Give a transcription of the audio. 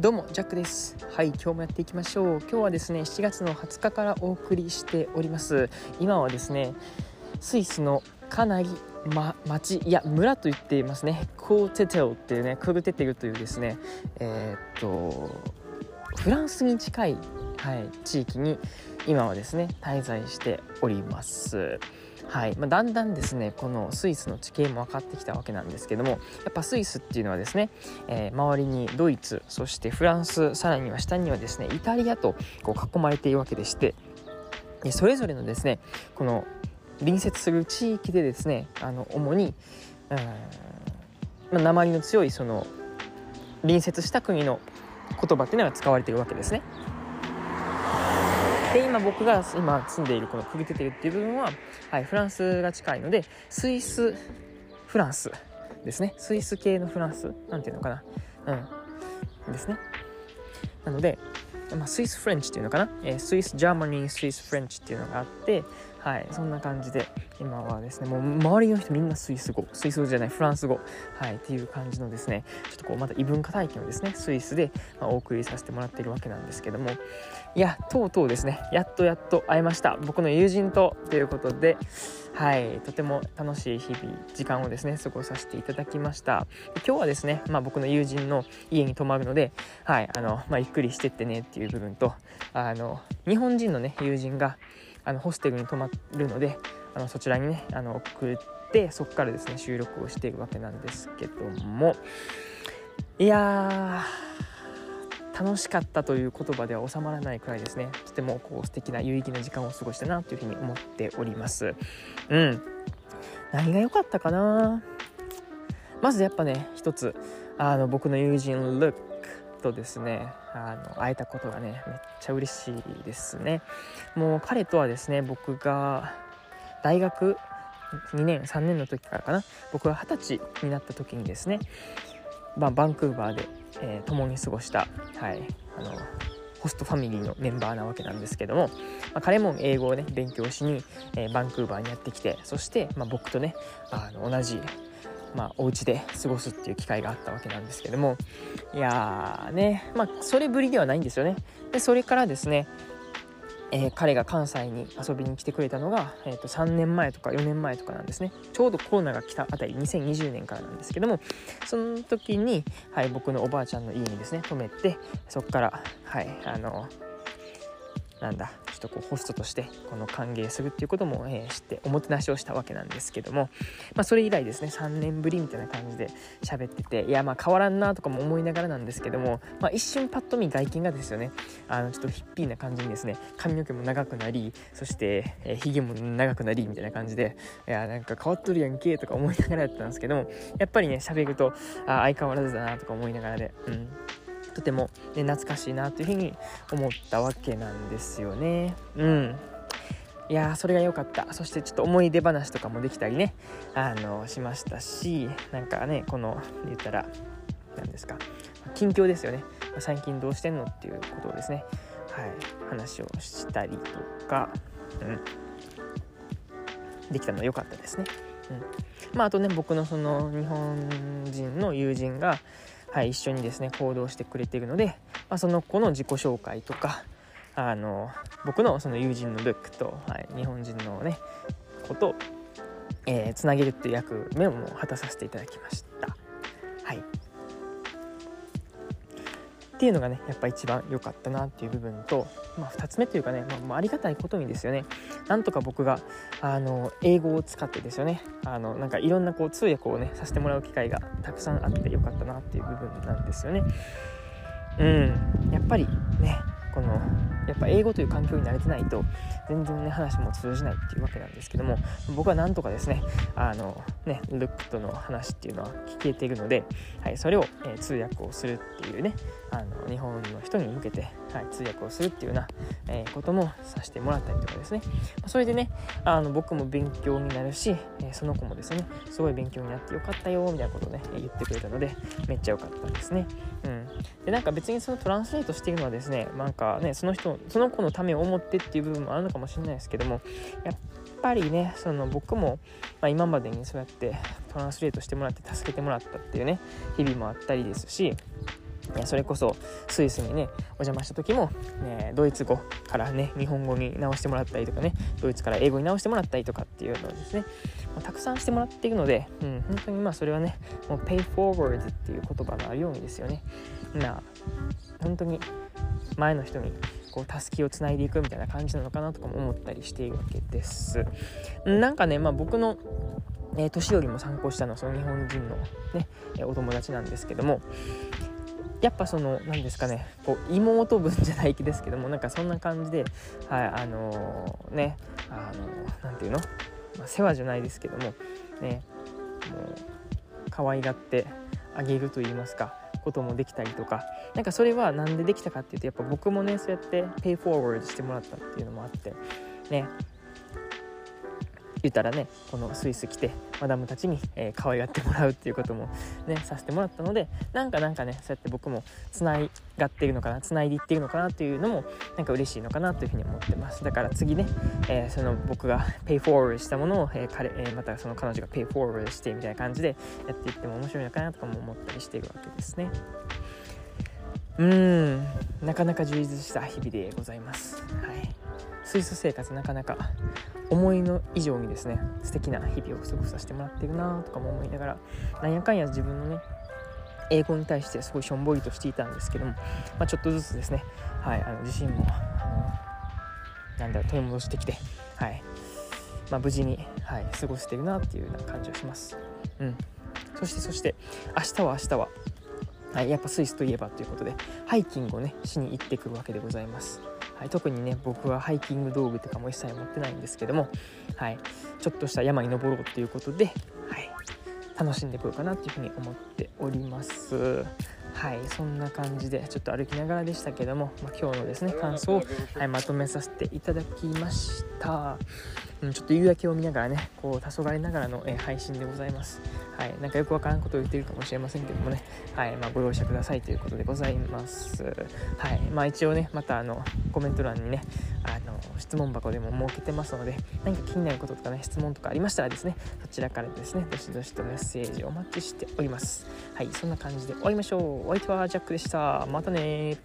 どうもジャックです。はい今日もやっていきましょう。今日はですね7月の20日からお送りしております。今はですねスイスのかなり、ま、町いや村と言っていますね。コーテテオっていうねクーテテルというですねえー、っとフランスに近い、はい、地域に今はですね滞在しておりますはいまあ、だんだんですねこのスイスの地形も分かってきたわけなんですけどもやっぱスイスっていうのはですね、えー、周りにドイツそしてフランスさらには下にはですねイタリアとこう囲まれているわけでしてそれぞれのですねこの隣接する地域でですねあの主にうん、まあ、鉛の強いその隣接した国の言葉っていうのが使われているわけですね。で今僕が今住んでいるこのクビテテルっていう部分は、はい、フランスが近いのでスイスフランスですね。スイス系のフランスなんていうのかな。うん。ですね。なので、まあ、 Swiss French っていうのかな、えー、 Swiss German Swiss French っていうのがあってはいそんな感じで今はですねもう周りの人みんなスイス語スイス語じゃないフランス語はいっていう感じのですねちょっとこうまた異文化体験をですねスイスで、お送りさせてもらっているわけなんですけどもいやとうとうですねやっとやっと会えました。僕の友人とということではいとても楽しい日々時間をですね過ごさせていただきました。今日はですね、まあ、僕の友人の家に泊まるのではいあの、まあ、ゆっくりしてってねっていう部分とあの日本人のね友人があのホステルに泊まるのであのそちらにねあの送ってそこからですね収録をしているわけなんですけども。いや楽しかったという言葉では収まらないくらいですね。とてもこう素敵な有意義な時間を過ごしたなというふうに思っております。うん。何が良かったかな。まずやっぱね一つあの僕の友人ルックとですねあの会えたことがねめっちゃ嬉しいですね。もう彼とはですね僕が大学2年3年の時からかな。僕が二十歳になった時にですね、まあ、バンクーバーで、えー、共に過ごした、はい、あのホストファミリーのメンバーなわけなんですけども、まあ、彼も英語をね勉強しに、えー、バンクーバーにやってきてそして、まあ、僕とねあの同じまあ、お家で過ごすっていう機会があったわけなんですけども。いやーね。まあそれぶりではないんですよね。でそれからですねえー、彼が関西に遊びに来てくれたのが、えー、と3年前とか4年前とかなんですね。ちょうどコロナが来たあたり2020年からなんですけども。その時に、はい、僕のおばあちゃんの家にですね泊めてそこからはいあのなんだちょっとこうホストとしてこの歓迎するっていうことも、えー、知っておもてなしをしたわけなんですけども、まあ、それ以来ですね3年ぶりみたいな感じで喋ってていやまあ変わらんなとかも思いながらなんですけども、まあ、一瞬パッと見外見がですよねあのちょっとヒッピーな感じにですね髪の毛も長くなりそして、えー、ひげも長くなりみたいな感じでいやなんか変わっとるやんけとか思いながらやったんですけどもやっぱりね喋るとあ相変わらずだなとか思いながらで、うん。とても、ね、懐かしいなというふうに思ったわけなんですよね。うん。い。やそれが良かった。そしてちょっと思い出話とかもできたりねあのしましたしなんかねこの言ったら何ですか近況ですよね。最近どうしてんのっていうことをですね。はい。話をしたりとか、うん、できたの良かったですね。うん、まああとね僕のその日本人の友人がはい、一緒にですね行動してくれているので、まあ、その子の自己紹介とかあの僕のその友人のブックと、はい、日本人のねことえー、つなげるっていう役目を果たさせていただきました。はいっていうのがねやっぱ一番良かったなっていう部分と、まあ、2つ目というかね、まあ、ありがたいことにですよね。なんとか僕があの英語を使ってですよね。あのなんかいろんなこう通訳をねさせてもらう機会がたくさんあって良かったなっていう部分なんですよね。うん。やっぱりねこのやっぱ英語という環境に慣れてないと全然ね話も通じないっていうわけなんですけども僕はなんとかですねあのねルックとの話っていうのは聞けているので、はい、それを、えー、通訳をするっていうねあの日本の人に向けて、はい、通訳をするっていうような、えー、こともさせてもらったりとかですねそれでねあの僕も勉強になるし、えー、その子もですねすごい勉強になってよかったよみたいなことをね言ってくれたのでめっちゃ良かったですね。うんでなんか別にそのトランスレートしているのはですねなんかねその人その子のためを思ってっていう部分もあるのかもしれないですけどもやっぱりねその僕も、まあ、今までにそうやってトランスレートしてもらって助けてもらったっていうね日々もあったりですしそれこそスイスにねお邪魔した時も、ね、ドイツ語からね日本語に直してもらったりとかねドイツから英語に直してもらったりとかっていうのをですねまたくさんしてもらっているので、うん、本当にまあそれはねもう pay forward っていう言葉があるようにですよね。な本当に前の人にこうたすきをつないでいくみたいな感じなのかなとかも思ったりしているわけです。なんかねまあ僕のえ、年寄りも参考したのはその日本人のね、お友達なんですけどもやっぱその何ですかねこう妹分じゃない気ですけどもなんかそんな感じではいあのー、ねあの何、て言うの、まあ、世話じゃないですけどもねもう可愛がってあげると言いますかこともできたりとか。なんかそれは何でできたかっていうとやっぱ僕もねそうやってペイフォーワードしてもらったっていうのもあって。ね。言ったらねこのスイス来てマダムたちに、えー、可愛がってもらうっていうこともねさせてもらったのでなんかなんかねそうやって僕もつないがってるのかなつないでいってるのかなっていうのもなんか嬉しいのかなというふうに思ってます。だから次ね、えー、その僕がペイフォーワーしたものを、えー彼え、またその彼女がペイフォーワーしてみたいな感じでやっていっても面白いのかなとかも思ったりしてるわけですね。うんなかなか充実した日々でございます。はい。スイス生活なかなか思いの以上にですね素敵な日々を過ごさせてもらってるなとかも思いながらなんやかんや自分のね英語に対してすごいしょんぼりとしていたんですけども、まあ、ちょっとずつですね、はい、あの自信もあのなんだろう取り戻してきて、はいまあ、無事に、はい、過ごしてるなっていうような感じがします。うん、そしてそして明日は明日ははい、やっぱスイスといえばということでハイキングをねしに行ってくるわけでございます。はい、特にね僕はハイキング道具とかも一切持ってないんですけども、はい、ちょっとした山に登ろうということで、はい、楽しんでこようかなというふうに思っております。はいそんな感じでちょっと歩きながらでしたけども、まあ、今日のですね感想を、はい、まとめさせていただきました、うん、ちょっと夕焼けを見ながらねこう黄昏ながらの、え配信でございます。はいなんかよくわからんことを言ってるかもしれませんけどもね。はいまあ、ご容赦くださいということでございます。はいまあ一応ねまたあのコメント欄にねあの質問箱でも設けてますので何か気になることとかね質問とかありましたらですねそちらからですねどしどしとメッセージをお待ちしております。はいそんな感じで終わりましょう。お相手はジャックでした。またね